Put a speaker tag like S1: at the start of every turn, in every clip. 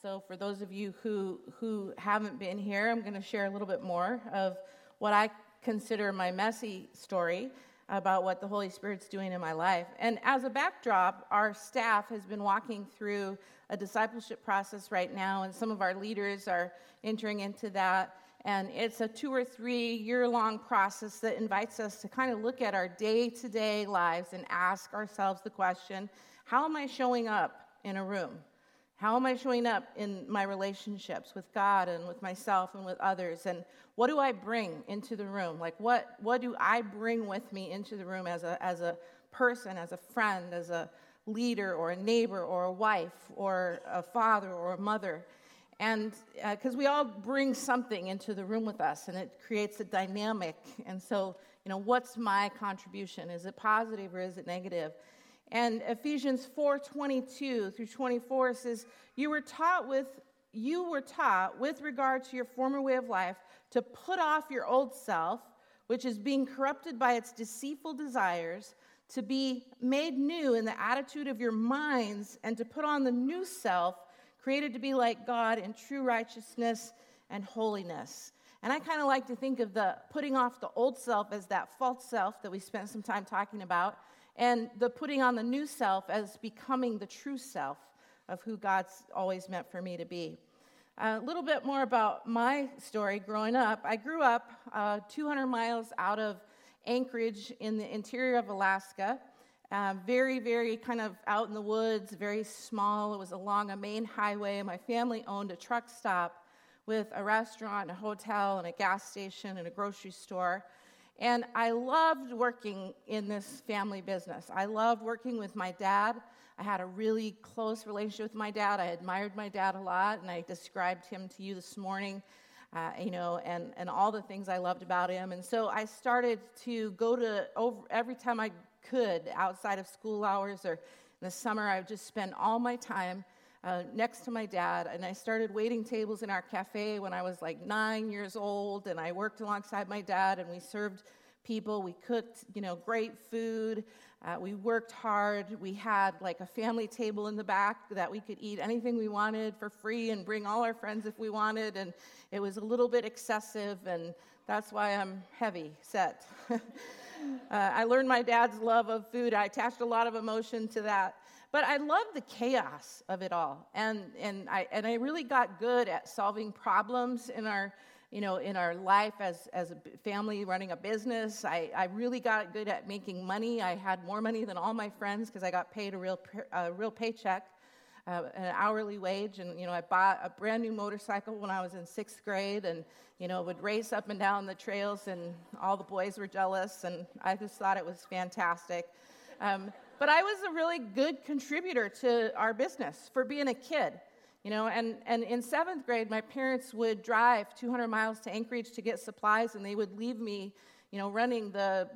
S1: so, for those of you who, who haven't been here, I'm going to share a little bit more of what I consider my messy story about what the Holy Spirit's doing in my life. And as a backdrop, our staff has been walking through a discipleship process right now, and some of our leaders are entering into that. And it's a two or three year long process that invites us to kind of look at our day to day lives and ask ourselves the question how am I showing up in a room? How am I showing up in my relationships with God and with myself and with others? And what do I bring into the room? Like, what, what do I bring with me into the room as a, as a person, as a friend, as a leader or a neighbor or a wife or a father or a mother? And because uh, we all bring something into the room with us and it creates a dynamic. And so, you know, what's my contribution? Is it positive or is it negative? And Ephesians 4:22 through 24 says, "You were taught with you were taught with regard to your former way of life to put off your old self, which is being corrupted by its deceitful desires, to be made new in the attitude of your minds, and to put on the new self, created to be like God in true righteousness and holiness." And I kind of like to think of the putting off the old self as that false self that we spent some time talking about and the putting on the new self as becoming the true self of who God's always meant for me to be. A little bit more about my story growing up. I grew up uh, 200 miles out of Anchorage in the interior of Alaska. Uh, very, very kind of out in the woods, very small. It was along a main highway. My family owned a truck stop with a restaurant, a hotel, and a gas station and a grocery store. And I loved working in this family business. I loved working with my dad. I had a really close relationship with my dad. I admired my dad a lot, and I described him to you this morning, uh, you know, and, and all the things I loved about him. And so I started to go to, over, every time I could, outside of school hours or in the summer, I would just spend all my time uh, next to my dad, and I started waiting tables in our cafe when I was like nine years old, and I worked alongside my dad, and we served people. We cooked, you know, great food. Uh, we worked hard. We had like a family table in the back that we could eat anything we wanted for free and bring all our friends if we wanted, and it was a little bit excessive, and that's why I'm heavy set. uh, I learned my dad's love of food. I attached a lot of emotion to that. But I love the chaos of it all. And, and, I, and I really got good at solving problems in our, you know, in our life as, as a family running a business. I, I really got good at making money. I had more money than all my friends because I got paid a real, a real paycheck. Uh, an hourly wage, and you know, I bought a brand new motorcycle when I was in sixth grade, and you know, would race up and down the trails, and all the boys were jealous, and I just thought it was fantastic. Um, but I was a really good contributor to our business for being a kid. You know, and, and in seventh grade, my parents would drive 200 miles to Anchorage to get supplies, and they would leave me, you know, running the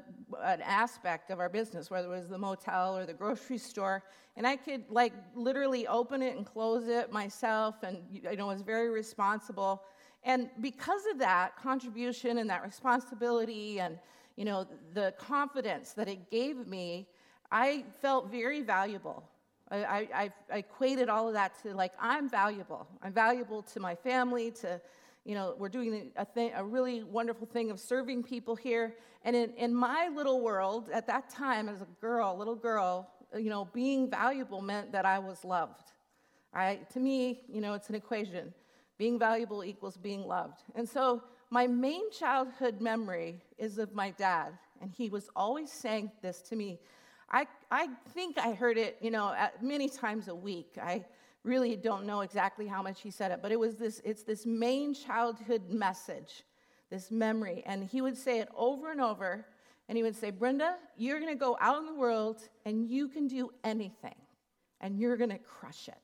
S1: an aspect of our business, whether it was the motel or the grocery store, and I could like literally open it and close it myself, and you know, was very responsible. And because of that contribution and that responsibility, and you know, the confidence that it gave me, I felt very valuable. I, I, I, equated all of that to like, I'm valuable. I'm valuable to my family, to, you know, we're doing a, a really wonderful thing of serving people here. And in, in my little world, at that time, as a girl, little girl, you know, being valuable meant that I was loved. I, to me, you know, it's an equation. Being valuable equals being loved. And so my main childhood memory is of my dad, and he was always saying this to me I, I think I heard it, you know, many times a week. I really don't know exactly how much he said it, but it was this, it's this main childhood message, this memory. And he would say it over and over. And he would say, Brenda, you're going to go out in the world and you can do anything and you're going to crush it.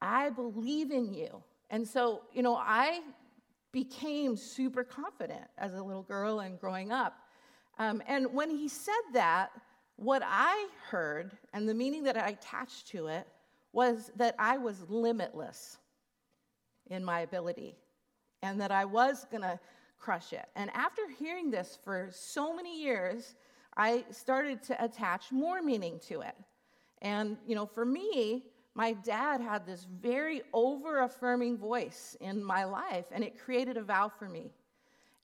S1: I believe in you. And so, you know, I became super confident as a little girl and growing up. Um, and when he said that, what I heard and the meaning that I attached to it was that I was limitless in my ability and that I was going to crush it. And after hearing this for so many years, I started to attach more meaning to it. And, you know, for me, my dad had this very over affirming voice in my life, and it created a vow for me.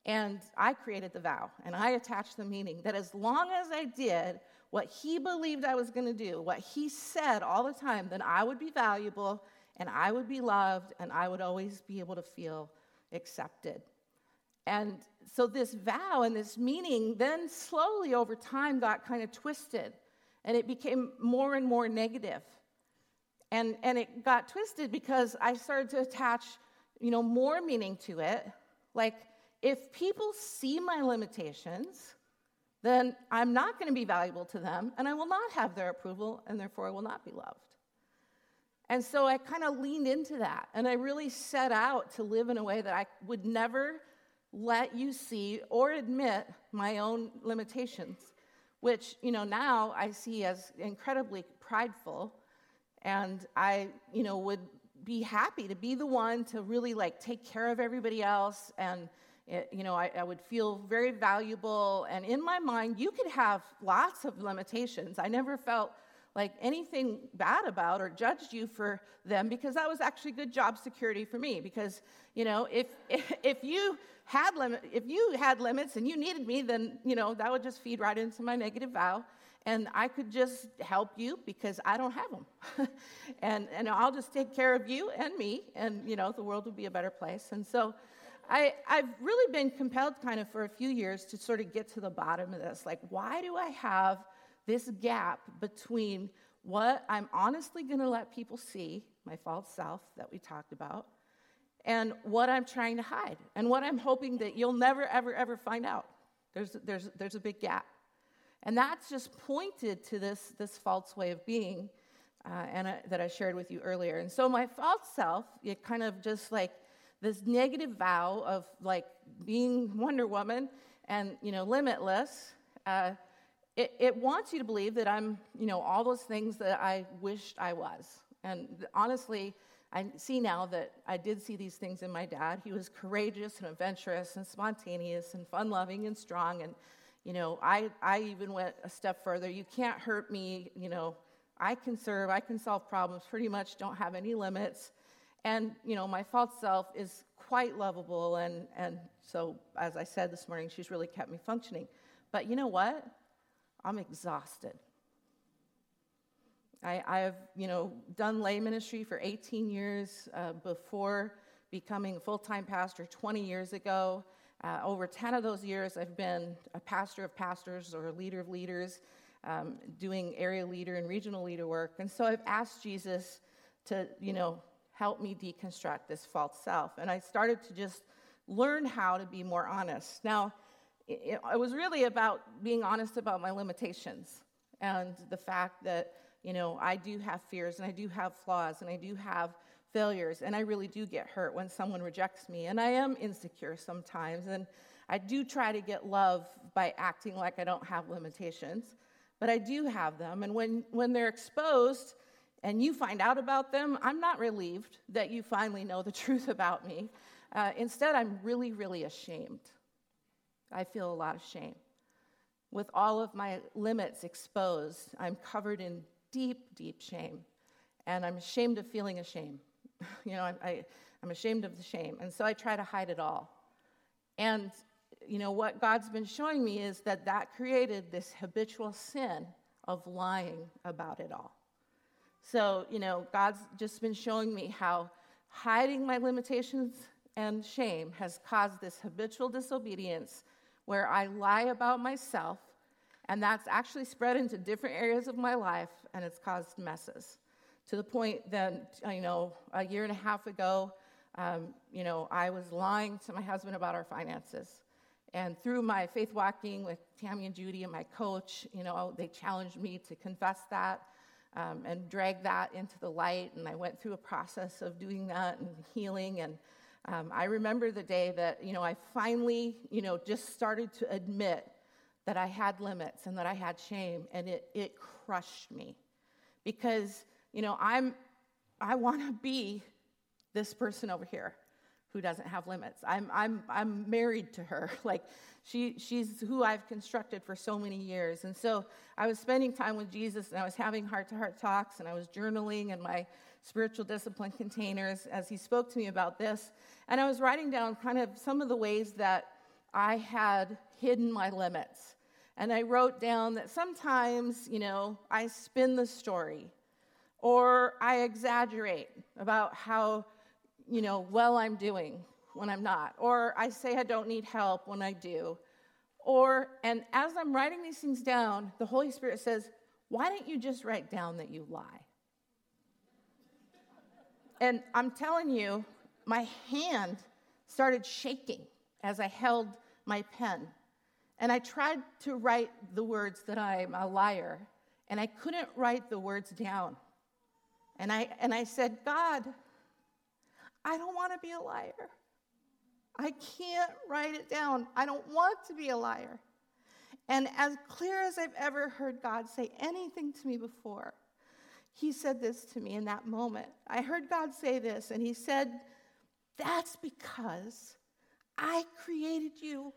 S1: And I created the vow, and I attached the meaning that as long as I did what he believed I was going to do, what he said all the time, then I would be valuable, and I would be loved, and I would always be able to feel accepted. And so this vow and this meaning then slowly over time got kind of twisted, and it became more and more negative. And, and it got twisted because I started to attach, you know, more meaning to it. Like, if people see my limitations, then I'm not going to be valuable to them, and I will not have their approval, and therefore I will not be loved. And so I kind of leaned into that, and I really set out to live in a way that I would never let you see or admit my own limitations, which, you know, now I see as incredibly prideful and I, you know, would be happy to be the one to really like take care of everybody else. And, you know, I, I would feel very valuable. And in my mind, you could have lots of limitations. I never felt like anything bad about or judged you for them because that was actually good job security for me because you know if if, if you had limit if you had limits and you needed me then you know that would just feed right into my negative vow and I could just help you because I don't have them. and, and I'll just take care of you and me, and you know, the world would be a better place. And so I, I've really been compelled kind of for a few years to sort of get to the bottom of this. Like, why do I have this gap between what I'm honestly going to let people see, my false self that we talked about, and what I'm trying to hide, and what I'm hoping that you'll never, ever, ever find out? There's, there's, there's a big gap. And that's just pointed to this, this false way of being uh, and that I shared with you earlier. And so my false self, it kind of just like this negative vow of like being Wonder Woman and, you know, limitless. Uh, it, it wants you to believe that I'm, you know, all those things that I wished I was. And honestly, I see now that I did see these things in my dad. He was courageous and adventurous and spontaneous and fun loving and strong and you know, I, I even went a step further. You can't hurt me. You know, I can serve, I can solve problems, pretty much don't have any limits. And, you know, my false self is quite lovable. And, and so, as I said this morning, she's really kept me functioning. But you know what? I'm exhausted. I, I have, you know, done lay ministry for 18 years uh, before becoming a full time pastor 20 years ago. Uh, over 10 of those years, I've been a pastor of pastors or a leader of leaders, um, doing area leader and regional leader work. And so I've asked Jesus to, you know, help me deconstruct this false self. And I started to just learn how to be more honest. Now, it, it was really about being honest about my limitations and the fact that, you know, I do have fears and I do have flaws and I do have failures, and I really do get hurt when someone rejects me, and I am insecure sometimes, and I do try to get love by acting like I don't have limitations, but I do have them, and when, when they're exposed and you find out about them, I'm not relieved that you finally know the truth about me. Uh, instead, I'm really, really ashamed. I feel a lot of shame. With all of my limits exposed, I'm covered in deep, deep shame. And I'm ashamed of feeling ashamed. you know, I, I, I'm ashamed of the shame. And so I try to hide it all. And, you know, what God's been showing me is that that created this habitual sin of lying about it all. So, you know, God's just been showing me how hiding my limitations and shame has caused this habitual disobedience where I lie about myself, and that's actually spread into different areas of my life, and it's caused messes to the point that, you know, a year and a half ago, um, you know, I was lying to my husband about our finances. And through my faith walking with Tammy and Judy and my coach, you know, they challenged me to confess that um, and drag that into the light. And I went through a process of doing that and healing. And um, I remember the day that, you know, I finally, you know, just started to admit that I had limits and that I had shame. And it, it crushed me because you know, I'm, I want to be this person over here who doesn't have limits. I'm, I'm, I'm married to her. Like, she, she's who I've constructed for so many years. And so I was spending time with Jesus and I was having heart to heart talks and I was journaling in my spiritual discipline containers as he spoke to me about this. And I was writing down kind of some of the ways that I had hidden my limits. And I wrote down that sometimes, you know, I spin the story or I exaggerate about how, you know, well I'm doing when I'm not, or I say I don't need help when I do. Or, and as I'm writing these things down, the Holy Spirit says, Why don't you just write down that you lie? And I'm telling you, my hand started shaking as I held my pen. And I tried to write the words that I'm a liar, and I couldn't write the words down. And I, and I said, God, I don't want to be a liar. I can't write it down. I don't want to be a liar. And as clear as I've ever heard God say anything to me before, he said this to me in that moment. I heard God say this, and he said, That's because I created you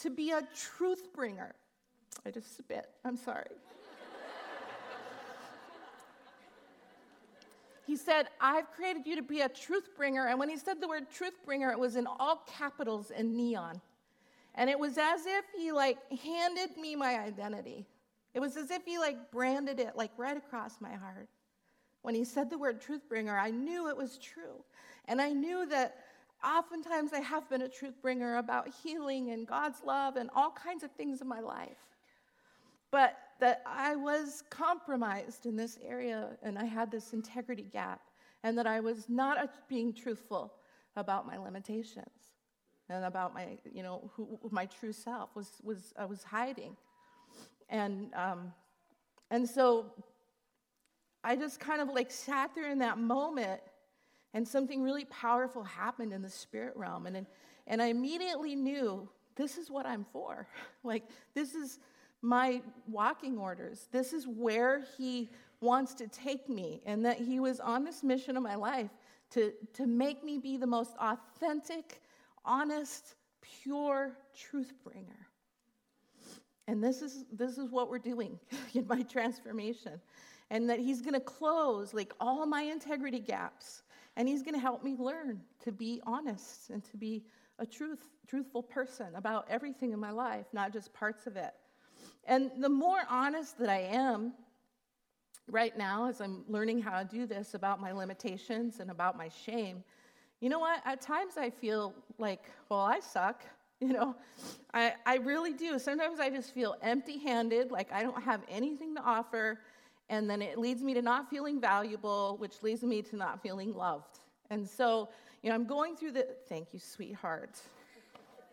S1: to be a truth bringer. I just spit. I'm sorry. He said, I've created you to be a truth bringer. And when he said the word truth bringer, it was in all capitals and neon. And it was as if he like handed me my identity. It was as if he like branded it like right across my heart. When he said the word truth bringer, I knew it was true. And I knew that oftentimes I have been a truth bringer about healing and God's love and all kinds of things in my life. But that I was compromised in this area and I had this integrity gap, and that I was not being truthful about my limitations and about my, you know, who, my true self was, was I was hiding. And, um, and so I just kind of like sat there in that moment and something really powerful happened in the spirit realm. And, and I immediately knew this is what I'm for. Like, this is my walking orders. This is where He wants to take me, and that He was on this mission of my life to, to make me be the most authentic, honest, pure truth bringer. And this is, this is what we're doing in my transformation. And that He's going to close like all my integrity gaps. And He's going to help me learn to be honest and to be a truth, truthful person about everything in my life, not just parts of it. And the more honest that I am right now, as I'm learning how to do this about my limitations and about my shame, you know what? At times I feel like, well, I suck. You know, I, I really do. Sometimes I just feel empty handed, like I don't have anything to offer. And then it leads me to not feeling valuable, which leads me to not feeling loved. And so, you know, I'm going through the. Thank you, sweetheart.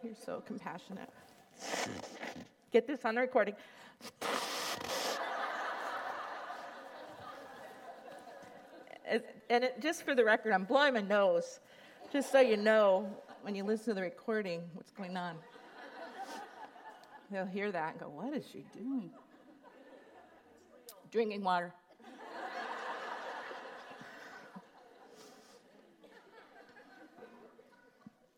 S1: You're so compassionate get this on the recording. and it, just for the record, I'm blowing my nose, just so you know when you listen to the recording what's going on. They'll hear that and go, What is she doing? Drinking water.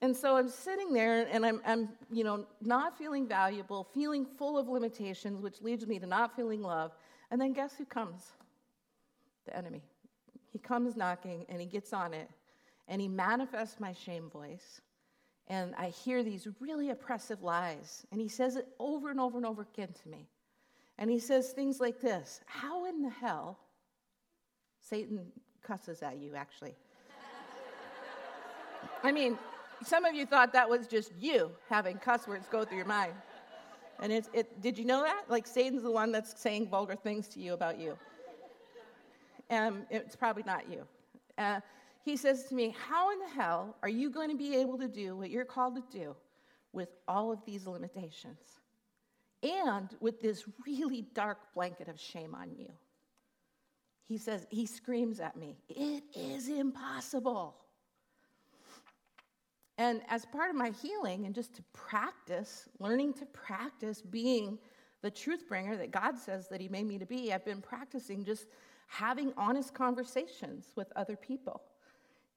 S1: And so I'm sitting there and I'm, I'm, you know, not feeling valuable, feeling full of limitations, which leads me to not feeling love. And then guess who comes? The enemy. He comes knocking and he gets on it and he manifests my shame voice. And I hear these really oppressive lies. And he says it over and over and over again to me. And he says things like this How in the hell? Satan cusses at you, actually. I mean, some of you thought that was just you having cuss words go through your mind. And it's, it, did you know that? Like Satan's the one that's saying vulgar things to you about you. And um, it's probably not you. Uh, he says to me, How in the hell are you going to be able to do what you're called to do with all of these limitations? And with this really dark blanket of shame on you. He says, He screams at me, It is impossible. And as part of my healing, and just to practice, learning to practice being the truth bringer that God says that He made me to be, I've been practicing just having honest conversations with other people.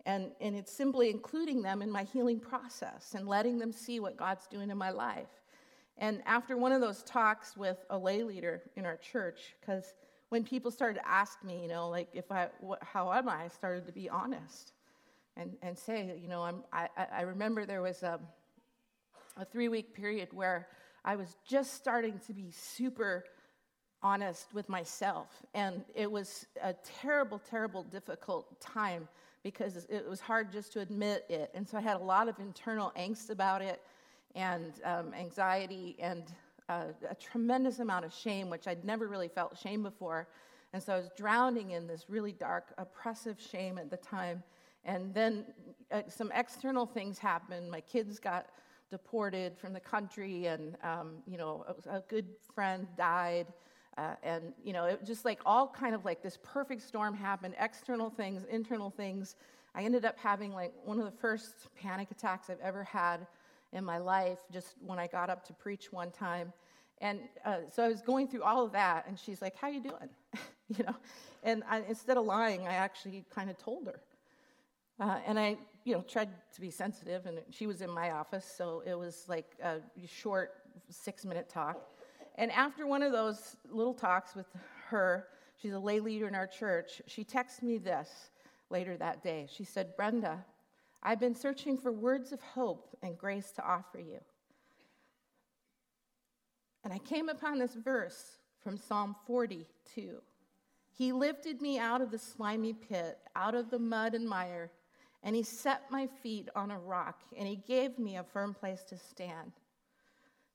S1: And, and it's simply including them in my healing process and letting them see what God's doing in my life. And after one of those talks with a lay leader in our church, because when people started to ask me, you know, like if I, what, how am I, I started to be honest and, and say, you know, I'm, I, I remember there was a, a three week period where I was just starting to be super honest with myself. And it was a terrible, terrible, difficult time because it was hard just to admit it. And so I had a lot of internal angst about it and um, anxiety and uh, a tremendous amount of shame, which I'd never really felt shame before. And so I was drowning in this really dark, oppressive shame at the time. And then uh, some external things happened. My kids got deported from the country, and um, you know, a, a, good friend died. Uh, and you know, it just like all kind of like this perfect storm happened. External things, internal things. I ended up having like one of the first panic attacks I've ever had in my life just when I got up to preach one time. And uh, so I was going through all of that, and she's like, "How you doing?" you know, and I, instead of lying, I actually kind of told her. Uh, and I, you know, tried to be sensitive, and she was in my office, so it was like a short six-minute talk. And after one of those little talks with her, she's a lay leader in our church. She texted me this later that day. She said, "Brenda, I've been searching for words of hope and grace to offer you. And I came upon this verse from Psalm 42. He lifted me out of the slimy pit, out of the mud and mire, and he set my feet on a rock, and he gave me a firm place to stand.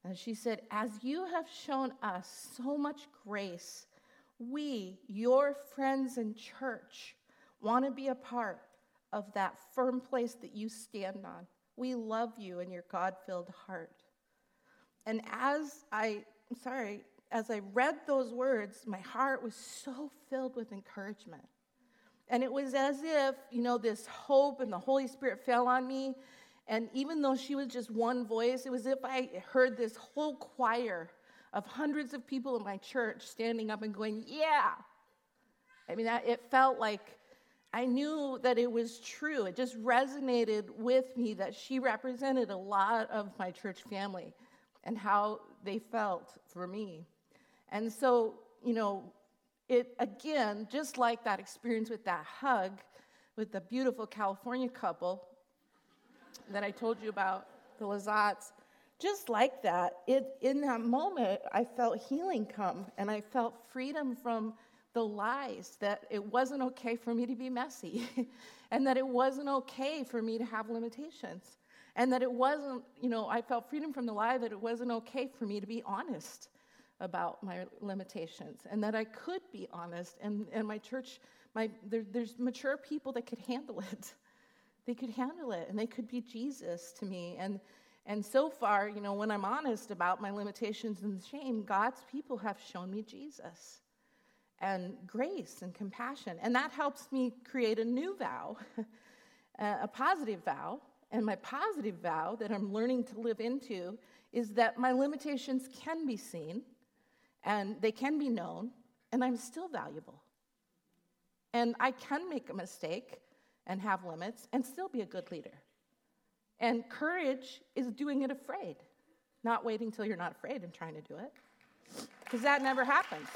S1: And she said, As you have shown us so much grace, we, your friends in church, want to be a part of that firm place that you stand on. We love you and your God filled heart. And as I, I'm sorry, as I read those words, my heart was so filled with encouragement. And it was as if, you know, this hope and the Holy Spirit fell on me. And even though she was just one voice, it was as if I heard this whole choir of hundreds of people in my church standing up and going, Yeah. I mean, it felt like I knew that it was true. It just resonated with me that she represented a lot of my church family and how they felt for me. And so, you know, it again, just like that experience with that hug with the beautiful California couple that I told you about, the Lazats, just like that, it, in that moment, I felt healing come and I felt freedom from the lies that it wasn't okay for me to be messy and that it wasn't okay for me to have limitations and that it wasn't, you know, I felt freedom from the lie that it wasn't okay for me to be honest about my limitations and that I could be honest. And, and my church, my, there, there's mature people that could handle it. They could handle it and they could be Jesus to me. And, and so far, you know, when I'm honest about my limitations and shame, God's people have shown me Jesus and grace and compassion. And that helps me create a new vow, a positive vow. And my positive vow that I'm learning to live into is that my limitations can be seen and they can be known, and I'm still valuable. And I can make a mistake and have limits and still be a good leader. And courage is doing it afraid, not waiting till you're not afraid and trying to do it, because that never happens.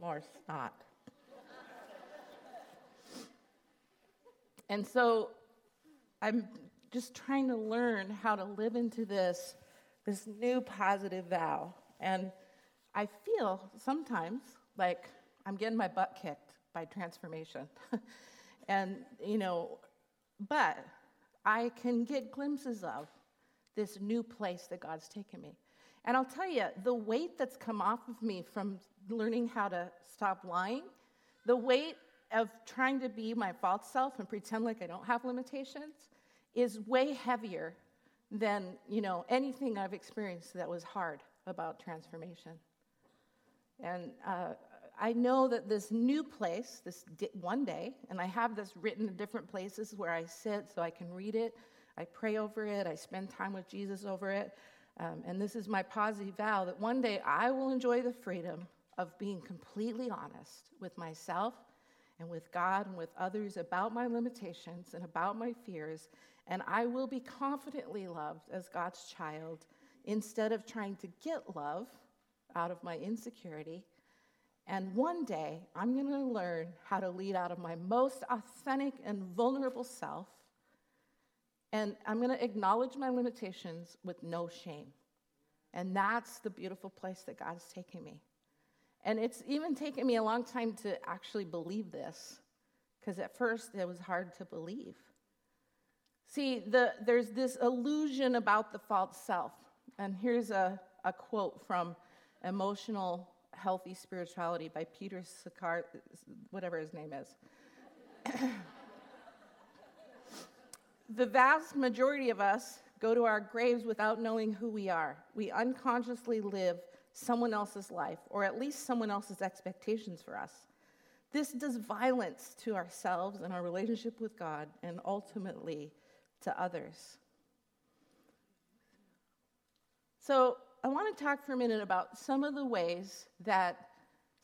S1: more snot. and so I'm just trying to learn how to live into this, this new positive vow. And I feel sometimes like I'm getting my butt kicked by transformation. and, you know, but I can get glimpses of this new place that God's taken me. And I'll tell you, the weight that's come off of me from learning how to stop lying, the weight of trying to be my false self and pretend like I don't have limitations is way heavier than, you know, anything I've experienced that was hard about transformation. And uh, I know that this new place, this di- one day, and I have this written in different places where I sit so I can read it, I pray over it, I spend time with Jesus over it. Um, and this is my positive vow that one day I will enjoy the freedom of being completely honest with myself and with God and with others about my limitations and about my fears, and I will be confidently loved as God's child instead of trying to get love out of my insecurity. And one day, I'm going to learn how to lead out of my most authentic and vulnerable self. And I'm going to acknowledge my limitations with no shame. And that's the beautiful place that God is taking me. And it's even taken me a long time to actually believe this, because at first it was hard to believe. See, the, there's this illusion about the false self. And here's a, a quote from Emotional Healthy Spirituality by Peter Sakar, whatever his name is. the vast majority of us go to our graves without knowing who we are. We unconsciously live someone else's life, or at least someone else's expectations for us. This does violence to ourselves and our relationship with God, and ultimately to others. So, I want to talk for a minute about some of the ways that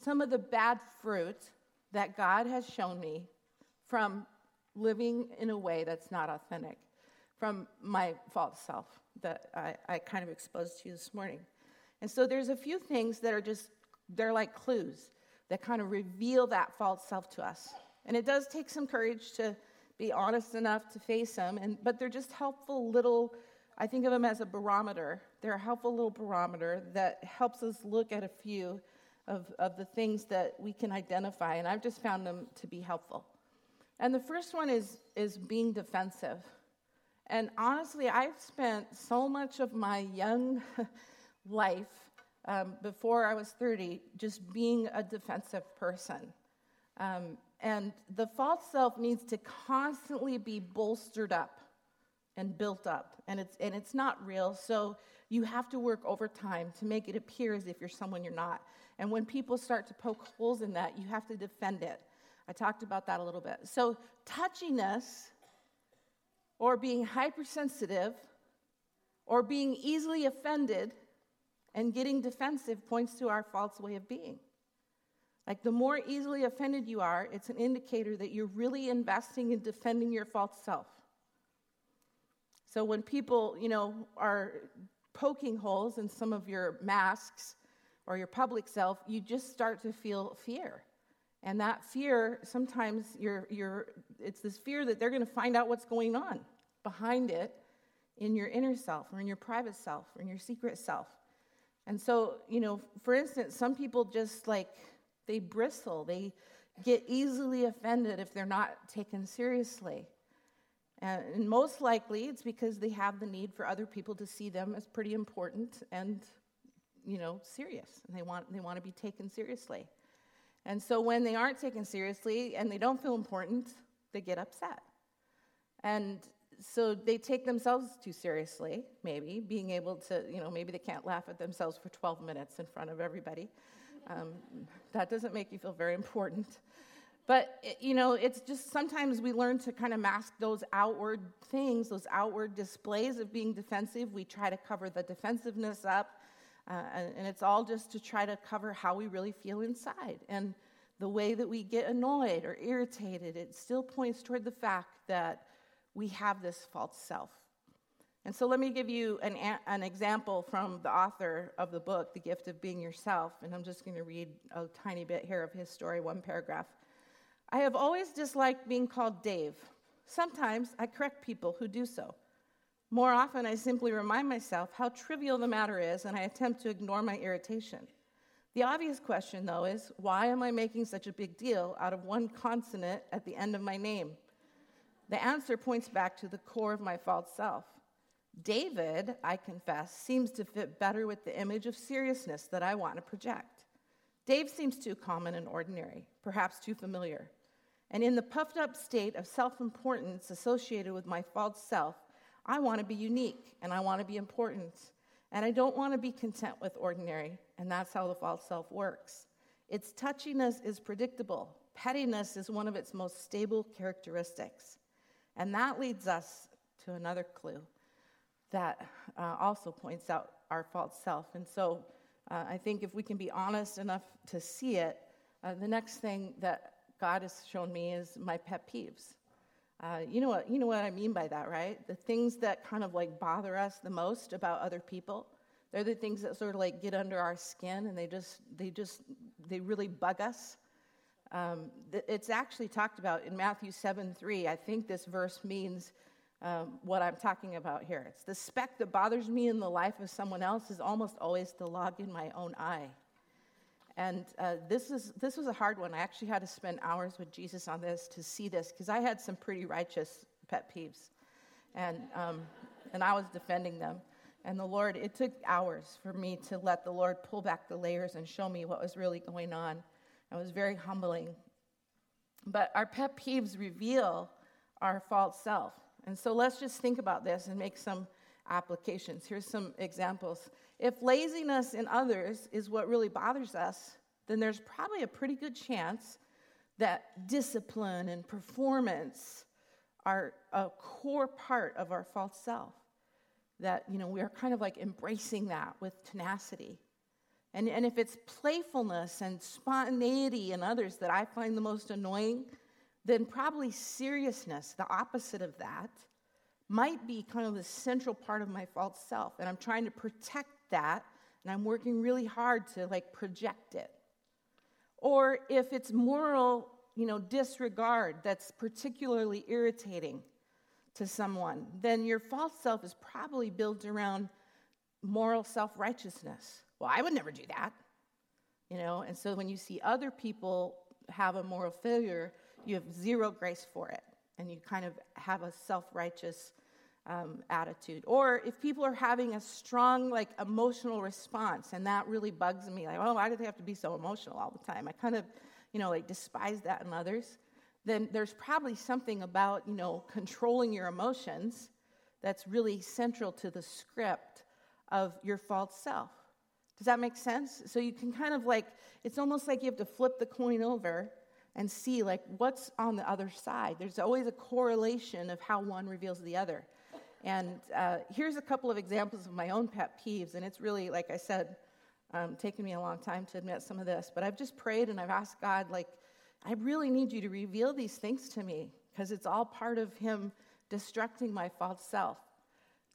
S1: some of the bad fruit that God has shown me from living in a way that's not authentic, from my false self that I, I kind of exposed to you this morning. And so there's a few things that are just, they're like clues that kind of reveal that false self to us. And it does take some courage to be honest enough to face them, and, but they're just helpful little, I think of them as a barometer. They're a helpful little barometer that helps us look at a few of, of the things that we can identify, and I've just found them to be helpful. And the first one is, is being defensive. And honestly, I've spent so much of my young life um, before I was 30 just being a defensive person. Um, and the false self needs to constantly be bolstered up and built up. And it's, and it's not real. So you have to work overtime to make it appear as if you're someone you're not. And when people start to poke holes in that, you have to defend it. I talked about that a little bit. So, touchiness or being hypersensitive or being easily offended and getting defensive points to our false way of being. Like the more easily offended you are, it's an indicator that you're really investing in defending your false self. So when people, you know, are poking holes in some of your masks or your public self, you just start to feel fear. And that fear, sometimes you're, you're, it's this fear that they're going to find out what's going on behind it in your inner self or in your private self or in your secret self. And so, you know, for instance, some people just like, they bristle, they get easily offended if they're not taken seriously. And most likely it's because they have the need for other people to see them as pretty important and, you know, serious. And they want, they want to be taken seriously. And so when they aren't taken seriously and they don't feel important, they get upset. And so they take themselves too seriously, maybe, being able to, you know, maybe they can't laugh at themselves for 12 minutes in front of everybody. Um, that doesn't make you feel very important. But, you know, it's just sometimes we learn to kind of mask those outward things, those outward displays of being defensive. We try to cover the defensiveness up, uh, and, and it's all just to try to cover how we really feel inside. And the way that we get annoyed or irritated, it still points toward the fact that we have this false self. And so let me give you an, an example from the author of the book, The Gift of Being Yourself. And I'm just going to read a tiny bit here of his story, one paragraph. I have always disliked being called Dave. Sometimes I correct people who do so. More often, I simply remind myself how trivial the matter is and I attempt to ignore my irritation. The obvious question, though, is why am I making such a big deal out of one consonant at the end of my name? The answer points back to the core of my false self. David, I confess, seems to fit better with the image of seriousness that I want to project. Dave seems too common and ordinary, perhaps too familiar. And in the puffed up state of self importance associated with my false self, I want to be unique and I want to be important. And I don't want to be content with ordinary. And that's how the false self works. Its touchiness is predictable, pettiness is one of its most stable characteristics. And that leads us to another clue that uh, also points out our false self. And so, Uh, I think if we can be honest enough to see it, uh, the next thing that God has shown me is my pet peeves. Uh, you know what you know what I mean by that, right? The things that kind of like bother us the most about other people. They're the things that sort of like get under our skin, and they just they just they really bug us. Um, it's actually talked about in Matthew 7 3. I think this verse means um, what I'm talking about here. It's the speck that bothers me in the life of someone else is almost always the log in my own eye. And uh, this, is, this was a hard one. I actually had to spend hours with Jesus on this to see this because I had some pretty righteous pet peeves. And, um, and I was defending them. And the Lord, it took hours for me to let the Lord pull back the layers and show me what was really going on. It was very humbling. But our pet peeves reveal our false self. And so let's just think about this and make some applications. Here's some examples. If laziness in others is what really bothers us, then there's probably a pretty good chance that discipline and performance are a core part of our false self. That, you know, we are kind of like embracing that with tenacity. And, and if it's playfulness and spontaneity in others that I find the most annoying, then probably seriousness, the opposite of that, might be kind of the central part of my false self. And I'm trying to protect that, and I'm working really hard to like project it. Or if it's moral, you know, disregard that's particularly irritating to someone, then your false self is probably built around moral self righteousness. Well, I would never do that. You know, and so when you see other people have a moral failure, you have zero grace for it. And you kind of have a self righteous um, attitude. Or if people are having a strong, like, emotional response, and that really bugs me, like, oh, why do they have to be so emotional all the time? I kind of, you know, like, despise that in others. Then there's probably something about, you know, controlling your emotions that's really central to the script of your false self. Does that make sense? So you can kind of like, it's almost like you have to flip the coin over and see like what's on the other side. There's always a correlation of how one reveals the other. And uh, here's a couple of examples of my own pet peeves, and it's really, like I said, um, taken me a long time to admit some of this, but I've just prayed and I've asked God, like, I really need you to reveal these things to me because it's all part of Him destructing my false self.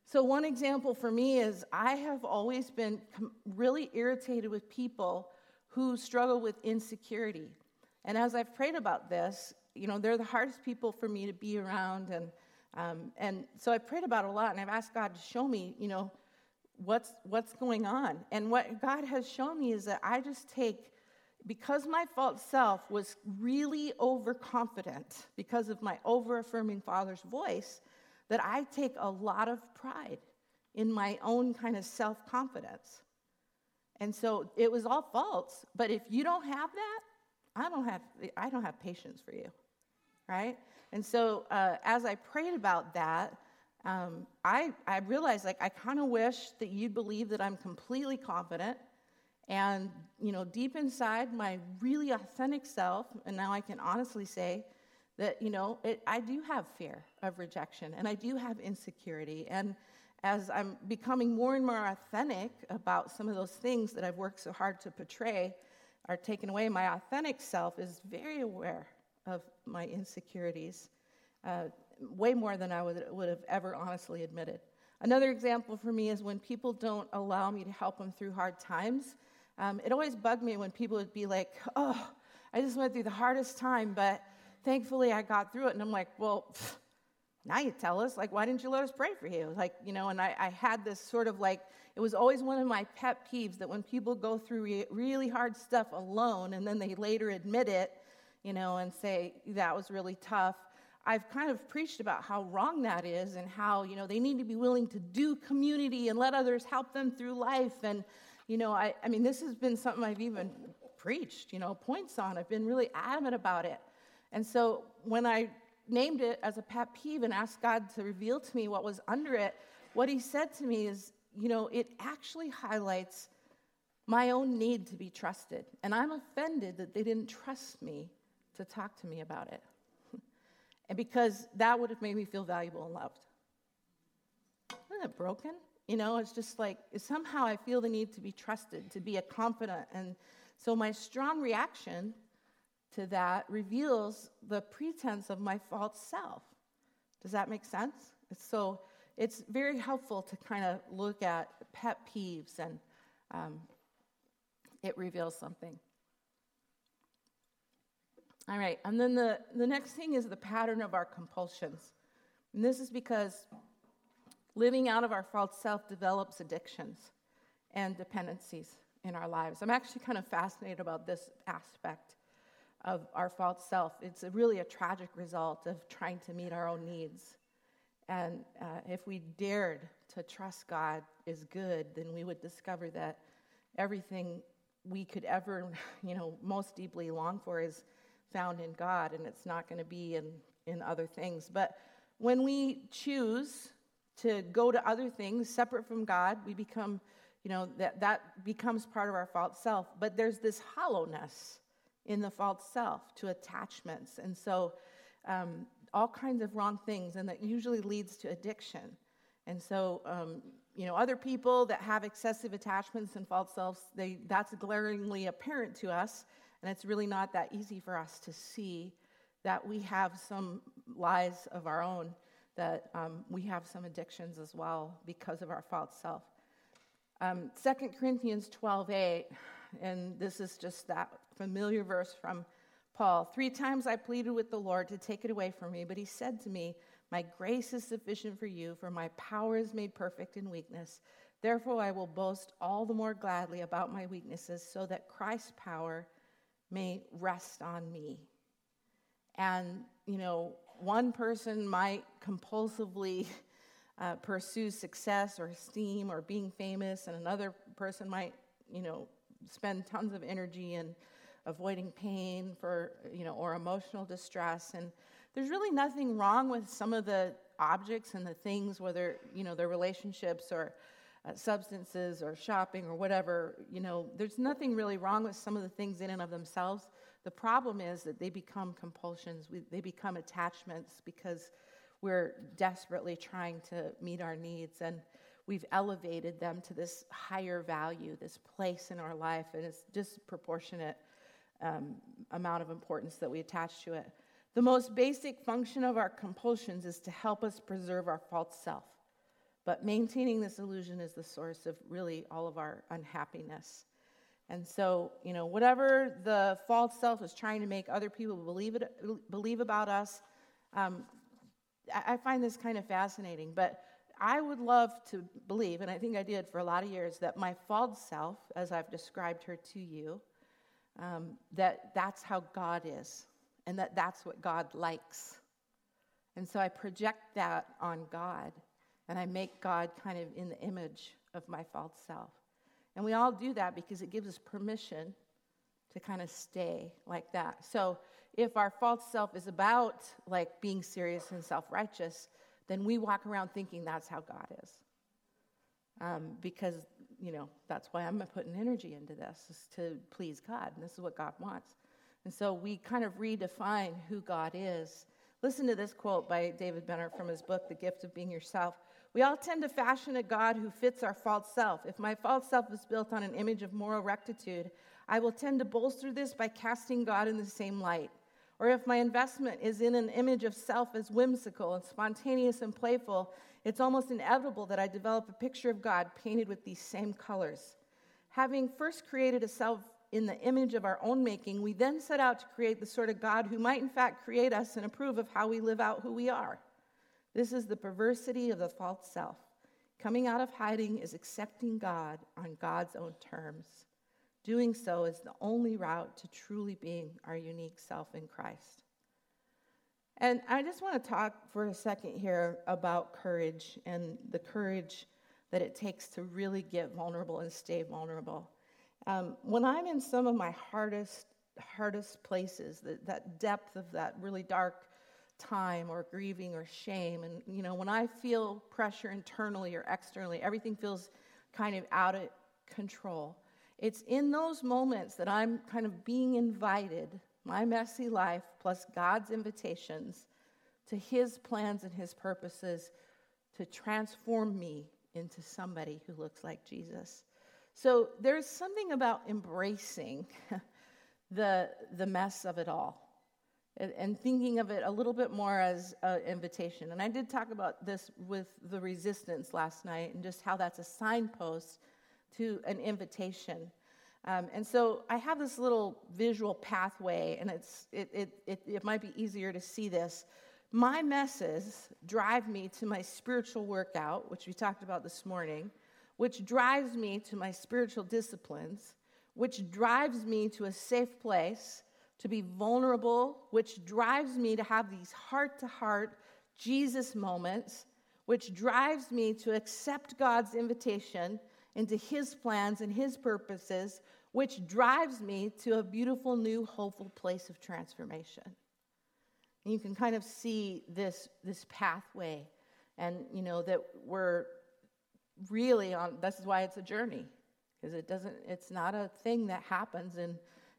S1: So, one example for me is I have always been really irritated with people who struggle with insecurity. And as I've prayed about this, you know, they're the hardest people for me to be around and um, and so I prayed about a lot, and I've asked God to show me, you know, what's what's going on. And what God has shown me is that I just take, because my false self was really overconfident because of my over affirming Father's voice, that I take a lot of pride in my own kind of self confidence. And so it was all false. But if you don't have that, I don't have I don't have patience for you, right? And so uh, as I prayed about that, um, I, I realized like I kind of wish that you'd believe that I'm completely confident and you know deep inside my really authentic self and now i can honestly say that you know it, i do have fear of rejection and i do have insecurity and as i'm becoming more and more authentic about some of those things that i've worked so hard to portray are taken away my authentic self is very aware of my insecurities, uh, way more than I would, would have ever honestly admitted. Another example for me is when people don't allow me to help them through hard times. Um, it always bugged me when people would be like, oh, I just went through the hardest time, but thankfully I got through it. And I'm like, well, pff, now you tell us, like, why didn't you let us pray for you? Like, you know, and I, I had this sort of like, it was always one of my pet peeves that when people go through re- really hard stuff alone and then they later admit it, you know, and say, that was really tough. I've kind of preached about how wrong that is and how, you know, they need to be willing to do community and let others help them through life. And, you know, I, I mean, this has been something I've even preached, you know, points on. I've been really adamant about it. And so when I named it as a pet peeve and asked God to reveal to me what was under it, what he said to me is, you know, it actually highlights my own need to be trusted. And I'm offended that they didn't trust me to talk to me about it. and because that would have made me feel valuable and loved. Isn't it broken? You know, it's just like somehow I feel the need to be trusted, to be a confidant. And so my strong reaction to that reveals the pretense of my false self. Does that make sense? So it's very helpful to kind of look at pet peeves and um, it reveals something. All right, and then the, the next thing is the pattern of our compulsions. And this is because living out of our false self develops addictions and dependencies in our lives. I'm actually kind of fascinated about this aspect of our false self. It's really a tragic result of trying to meet our own needs. And uh, if we dared to trust God is good, then we would discover that everything we could ever, you know, most deeply long for is found in God, and it's not going to be in, in other things. But when we choose to go to other things separate from God, we become, you know, that, that becomes part of our false self. But there's this hollowness in the false self to attachments. And so, um, all kinds of wrong things, and that usually leads to addiction. And so, um, you know, other people that have excessive attachments and false selves, they, that's glaringly apparent to us, and it's really not that easy for us to see that we have some lies of our own, that um, we have some addictions as well because of our false self. Um, 2 Corinthians 12 8, and this is just that familiar verse from Paul. Three times I pleaded with the Lord to take it away from me, but he said to me, My grace is sufficient for you, for my power is made perfect in weakness. Therefore, I will boast all the more gladly about my weaknesses, so that Christ's power may rest on me. And, you know, one person might compulsively uh, pursue success or esteem or being famous, and another person might, you know, spend tons of energy and avoiding pain for, you know, or emotional distress. And there's really nothing wrong with some of the objects and the things, whether, you know, their relationships or uh, substances or shopping or whatever, you know, there's nothing really wrong with some of the things in and of themselves. The problem is that they become compulsions, we, they become attachments because we're desperately trying to meet our needs. And we've elevated them to this higher value, this place in our life, and it's disproportionate um, amount of importance that we attach to it. The most basic function of our compulsions is to help us preserve our false self. But maintaining this illusion is the source of really all of our unhappiness. And so, you know, whatever the false self is trying to make other people believe, it, believe about us, um, I find this kind of fascinating. But I would love to believe, and I think I did for a lot of years, that my false self, as I've described her to you, um, that that's how God is and that that's what God likes. And so I project that on God and I make God kind of in the image of my false self. And we all do that because it gives us permission to kind of stay like that. So if our false self is about like being serious and self righteous, then we walk around thinking that's how God is. Um, because you know, that's why I'm putting energy into this, is to please God. And this is what God wants. And so we kind of redefine who God is. Listen to this quote by David Benner from his book, The Gift of Being Yourself. We all tend to fashion a God who fits our false self. If my false self is built on an image of moral rectitude, I will tend to bolster this by casting God in the same light. Or if my investment is in an image of self as whimsical and spontaneous and playful, it's almost inevitable that I develop a picture of God painted with these same colors. Having first created a self in the image of our own making, we then set out to create the sort of God who might, in fact, create us and approve of how we live out who we are. This is the perversity of the false self. Coming out of hiding is accepting God on God's own terms. Doing so is the only route to truly being our unique self in Christ. And I just want to talk for a second here about courage and the courage that it takes to really get vulnerable and stay vulnerable. Um, when I'm in some of my hardest, hardest places, that, that depth of that really dark time or grieving or shame, and you know, when I feel pressure internally or externally, everything feels kind of out of control. It's in those moments that I'm kind of being invited my messy life plus God's invitations to His plans and His purposes to transform me into somebody who looks like Jesus. So there's something about embracing the, the mess of it all and, and thinking of it a little bit more as an invitation. And I did talk about this with the resistance last night and just how that's a signpost to an invitation. Um, and so I have this little visual pathway, and it's, it, it, it, it might be easier to see this. My messes drive me to my spiritual workout, which we talked about this morning, which drives me to my spiritual disciplines, which drives me to a safe place to be vulnerable, which drives me to have these heart to heart Jesus moments, which drives me to accept God's invitation into His plans and His purposes, which drives me to a beautiful, new, hopeful place of transformation. And you can kind of see this, this pathway, and you know that we're really on. This is why it's a journey, because it doesn't. It's not a thing that happens in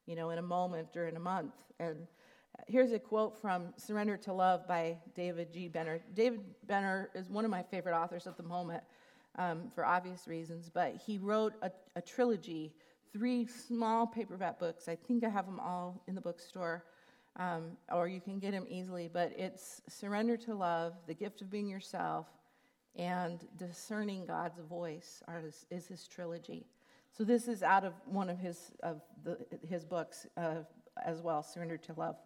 S1: you know, in a moment or in a month. And here's a quote from Surrender to Love by David G. Benner. David Benner is one of my favorite authors at the moment um, for obvious reasons, but he wrote a, a, trilogy, three small paperback books. I think I have them all in the bookstore. Um, or you can get them easily, but it's Surrender to Love, The Gift of Being Yourself, and Discerning God's Voice are, is his trilogy. So this is out of one of his, of the, his books uh, as well, Surrender to Love.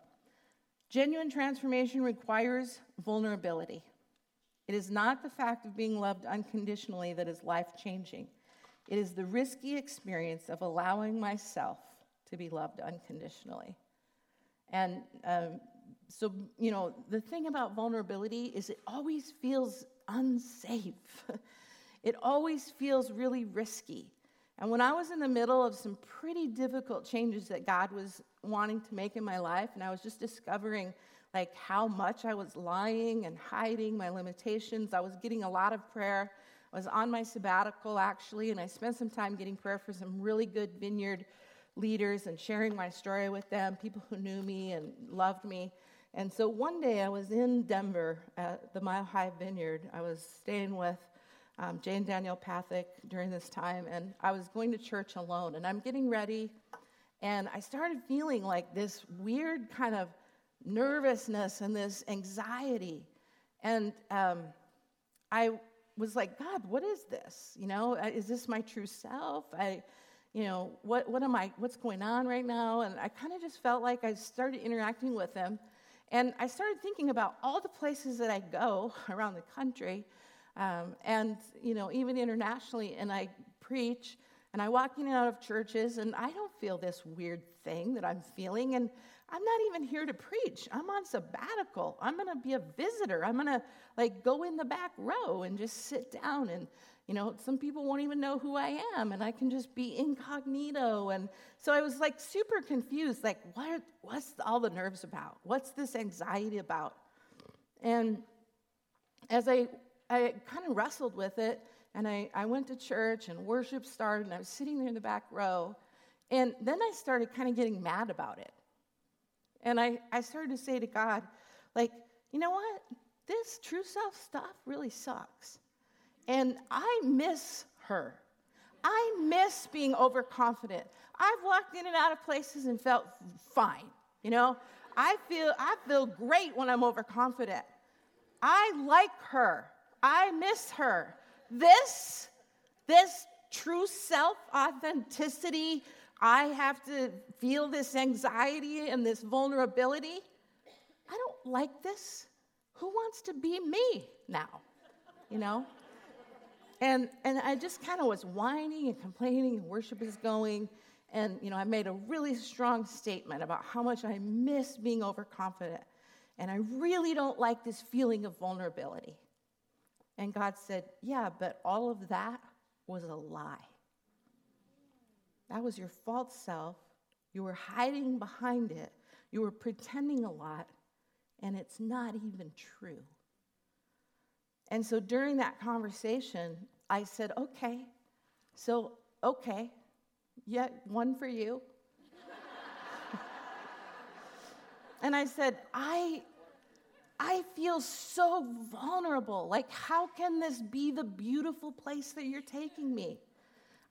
S1: Genuine transformation requires vulnerability. It is not the fact of being loved unconditionally that is life changing. It is the risky experience of allowing myself to be loved unconditionally. And um, so, you know, the thing about vulnerability is it always feels unsafe. it always feels really risky. And when I was in the middle of some pretty difficult changes that God was wanting to make in my life, and I was just discovering like how much I was lying and hiding my limitations, I was getting a lot of prayer. I was on my sabbatical actually, and I spent some time getting prayer for some really good vineyard leaders and sharing my story with them, people who knew me and loved me. And so one day I was in Denver at the Mile High Vineyard. I was staying with um, Jane Daniel Pathick during this time, and I was going to church alone. And I'm getting ready, and I started feeling like this weird kind of nervousness and this anxiety. And um, I was like, God, what is this? You know, is this my true self? I, you know, what, what am I, what's going on right now? And I kind of just felt like I started interacting with him. And I started thinking about all the places that I go around the country um, and, you know, even internationally, and I preach and I walk in and out of churches, and I don't feel this weird thing that I'm feeling. And I'm not even here to preach. I'm on sabbatical. I'm going to be a visitor. I'm going to like go in the back row and just sit down and you know, some people won't even know who I am and I can just be incognito and so I was like super confused like what what's all the nerves about? What's this anxiety about? And as I I kind of wrestled with it, and I, I went to church, and worship started, and I was sitting there in the back row. And then I started kind of getting mad about it. And I, I started to say to God, like, you know what? This true self stuff really sucks. And I miss her. I miss being overconfident. I've walked in and out of places and felt fine. You know, I feel I feel great when I'm overconfident. I like her. I miss her. This, this true self authenticity, I have to feel this anxiety and this vulnerability. I don't like this. Who wants to be me now? You know? And, and I just kind of was whining and complaining, and worship is going. And, you know, I made a really strong statement about how much I miss being overconfident. And I really don't like this feeling of vulnerability. And God said, Yeah, but all of that was a lie. That was your false self. You were hiding behind it. You were pretending a lot, and it's not even true. And so during that conversation, I said, Okay, so, okay, yet one for you. and I said, I I feel so vulnerable. Like, how can this be the beautiful place that you're taking me?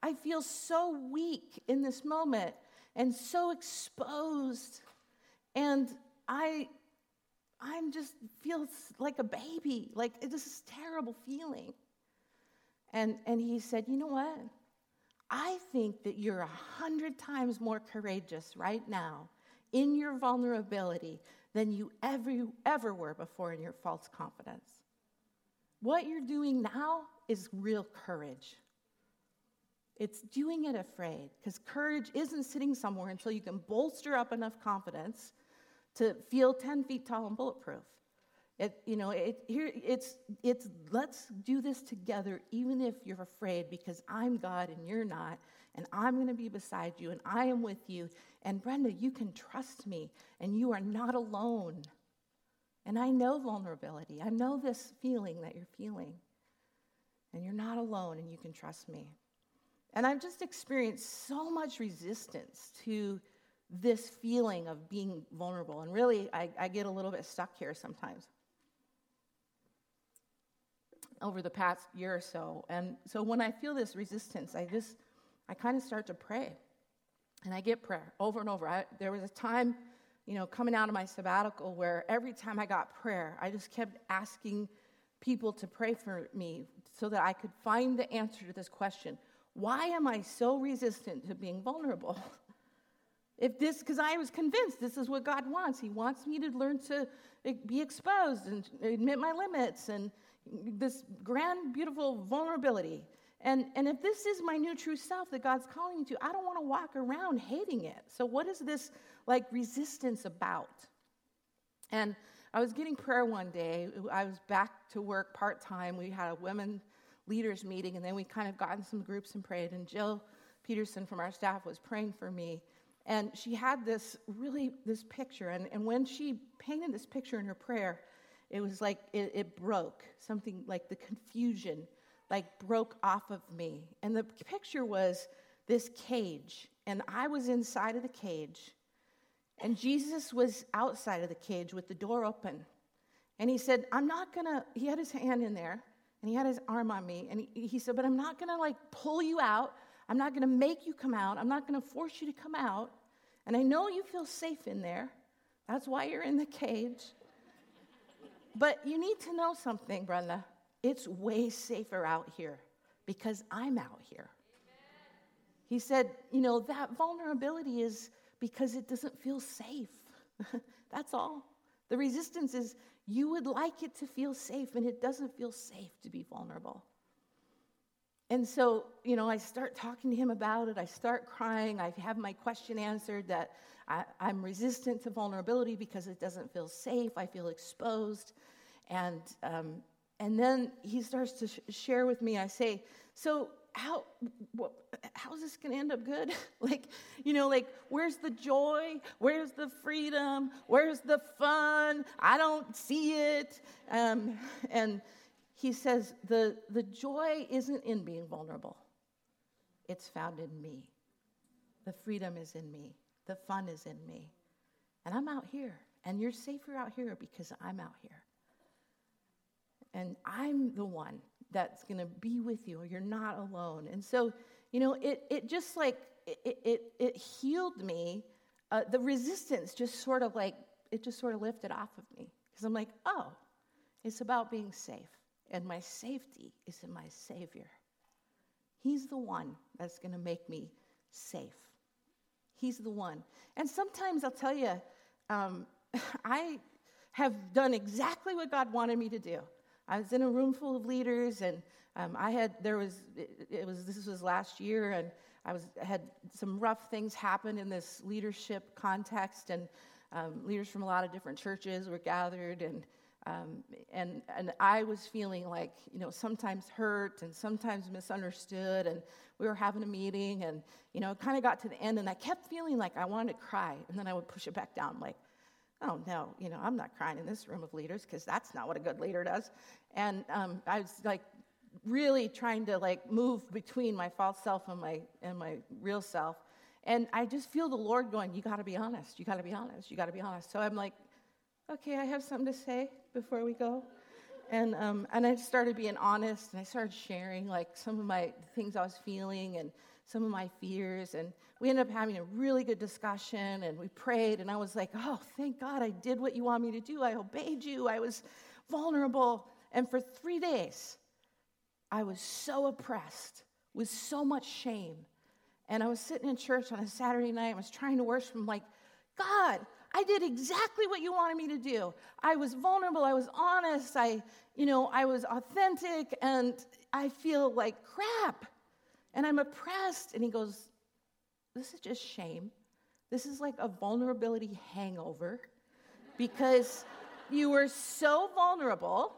S1: I feel so weak in this moment and so exposed. And I I'm just feel like a baby. Like this is terrible feeling. And and he said, "You know what? I think that you're a hundred times more courageous right now in your vulnerability than you ever, ever were before in your false confidence. What you're doing now is real courage. It's doing it afraid because courage isn't sitting somewhere until you can bolster up enough confidence to feel 10 feet tall and bulletproof. It, you know, it, here, it's, it's let's do this together, even if you're afraid, because I'm God and you're not, and I'm going to be beside you, and I am with you. And Brenda, you can trust me, and you are not alone. And I know vulnerability. I know this feeling that you're feeling. And you're not alone, and you can trust me. And I've just experienced so much resistance to this feeling of being vulnerable. And really, I, I get a little bit stuck here sometimes over the past year or so. And so when I feel this resistance, I just, I kind of start to pray. And I get prayer over and over. I, there was a time, you know, coming out of my sabbatical where every time I got prayer, I just kept asking people to pray for me so that I could find the answer to this question Why am I so resistant to being vulnerable? If this, because I was convinced this is what God wants. He wants me to learn to be exposed and admit my limits and this grand, beautiful vulnerability. And, and if this is my new true self that God's calling me to, I don't want to walk around hating it. So, what is this like resistance about? And I was getting prayer one day. I was back to work part time. We had a women leaders meeting, and then we kind of got in some groups and prayed. And Jill Peterson from our staff was praying for me. And she had this really this picture. And, and when she painted this picture in her prayer, it was like it, it broke, something like the confusion, like broke off of me. And the picture was this cage, and I was inside of the cage, and Jesus was outside of the cage with the door open. And he said, I'm not gonna, he had his hand in there, and he had his arm on me, and he, he said, But I'm not gonna like pull you out. I'm not gonna make you come out. I'm not gonna force you to come out. And I know you feel safe in there. That's why you're in the cage. But you need to know something, Brenda. It's way safer out here because I'm out here. Amen. He said, you know, that vulnerability is because it doesn't feel safe. That's all. The resistance is you would like it to feel safe, and it doesn't feel safe to be vulnerable. And so, you know, I start talking to him about it. I start crying. I have my question answered that I, am resistant to vulnerability because it doesn't feel safe. I feel exposed. And, um, and then he starts to sh- share with me. I say, So, how, what, how's this going to end up good? like, you know, like, where's the joy? Where's the freedom? Where's the fun? I don't see it. Um, and he says, the, the joy isn't in being vulnerable, it's found in me. The freedom is in me, the fun is in me. And I'm out here, and you're safer out here because I'm out here. And I'm the one that's going to be with you. You're not alone. And so, you know, it, it just like, it, it, it healed me. Uh, the resistance just sort of like, it just sort of lifted off of me. Because I'm like, oh, it's about being safe and my safety is in my Savior. He's the one that's going to make me safe. He's the one. And sometimes I'll tell you, um, I have done exactly what God wanted me to do. I was in a room full of leaders, and um, I had there was it, it, was this was last year, and I was had some rough things happen in this leadership context, and um, leaders from a lot of different churches were gathered, and um, and, and I was feeling like, you know, sometimes hurt and sometimes misunderstood. And we were having a meeting and, you know, it kind of got to the end and I kept feeling like I wanted to cry. And then I would push it back down, like, oh, no, you know, I'm not crying in this room of leaders because that's not what a good leader does. And um, I was like really trying to like move between my false self and my, and my real self. And I just feel the Lord going, you got to be honest. You got to be honest. You got to be honest. So I'm like, okay, I have something to say before we go. And, um, and I started being honest and I started sharing like some of my things I was feeling and some of my fears. And we ended up having a really good discussion and we prayed. And I was like, oh, thank God I did what you want me to do. I obeyed you. I was vulnerable. And for three days, I was so oppressed with so much shame. And I was sitting in church on a Saturday night. I was trying to worship. I'm like, God, I did exactly what you wanted me to do. I was vulnerable, I was honest, I, you know, I was authentic, and I feel like crap. And I'm oppressed. And he goes, This is just shame. This is like a vulnerability hangover because you were so vulnerable,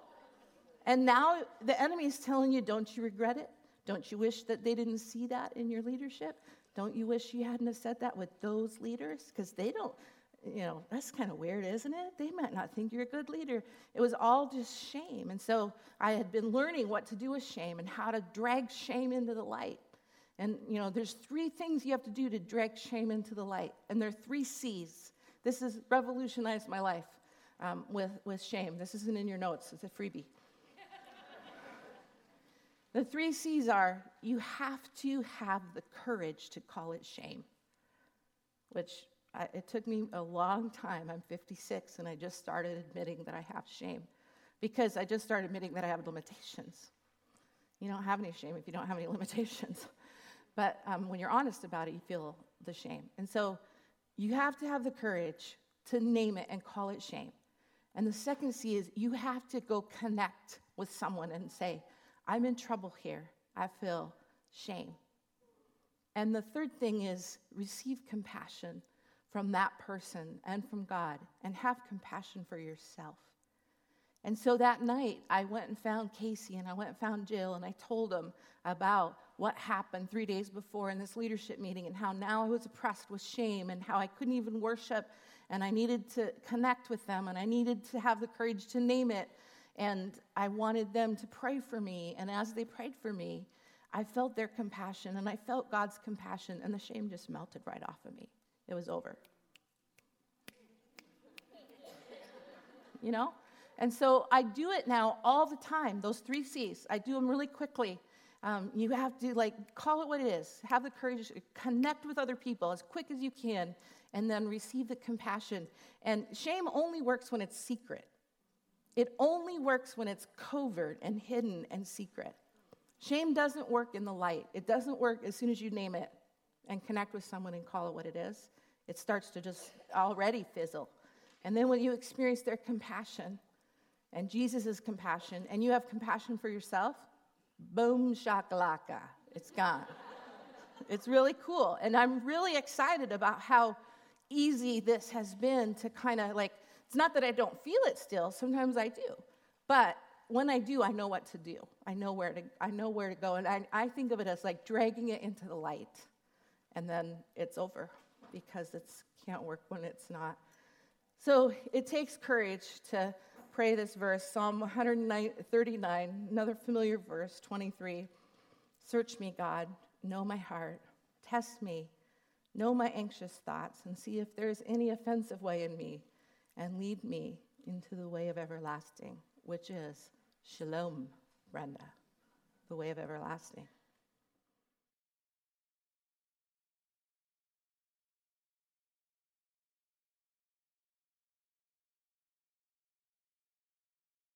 S1: and now the enemy is telling you, Don't you regret it? Don't you wish that they didn't see that in your leadership? Don't you wish you hadn't have said that with those leaders? Because they don't, you know, that's kind of weird, isn't it? They might not think you're a good leader. It was all just shame. And so I had been learning what to do with shame and how to drag shame into the light. And, you know, there's three things you have to do to drag shame into the light. And there are three C's. This has revolutionized my life um, with, with shame. This isn't in your notes, it's a freebie. the three C's are you have to have the courage to call it shame, which I, it took me a long time. I'm 56 and I just started admitting that I have shame because I just started admitting that I have limitations. You don't have any shame if you don't have any limitations. But um, when you're honest about it, you feel the shame. And so you have to have the courage to name it and call it shame. And the second C is you have to go connect with someone and say, I'm in trouble here. I feel shame. And the third thing is receive compassion from that person and from God and have compassion for yourself. And so that night, I went and found Casey and I went and found Jill and I told them about what happened three days before in this leadership meeting and how now I was oppressed with shame and how I couldn't even worship and I needed to connect with them and I needed to have the courage to name it. And I wanted them to pray for me. And as they prayed for me, I felt their compassion and I felt God's compassion, and the shame just melted right off of me it was over. you know? And so I do it now all the time, those three C's. I do them really quickly. Um, you have to like call it what it is, have the courage to connect with other people as quick as you can, and then receive the compassion. And shame only works when it's secret. It only works when it's covert and hidden and secret. Shame doesn't work in the light. It doesn't work as soon as you name it and connect with someone and call it what it is it starts to just already fizzle. And then when you experience their compassion and Jesus' compassion, and you have compassion for yourself, boom shakalaka, it's gone. it's really cool. And I'm really excited about how easy this has been to kind of like, it's not that I don't feel it still, sometimes I do. But when I do, I know what to do. I know where to, I know where to go. And I, I think of it as like dragging it into the light, and then it's over because it can't work when it's not. So it takes courage to pray this verse Psalm 139, another familiar verse, 23. Search me, God, know my heart, test me, know my anxious thoughts, and see if there is any offensive way in me, and lead me into the way of everlasting, which is shalom, Brenda, the way of everlasting.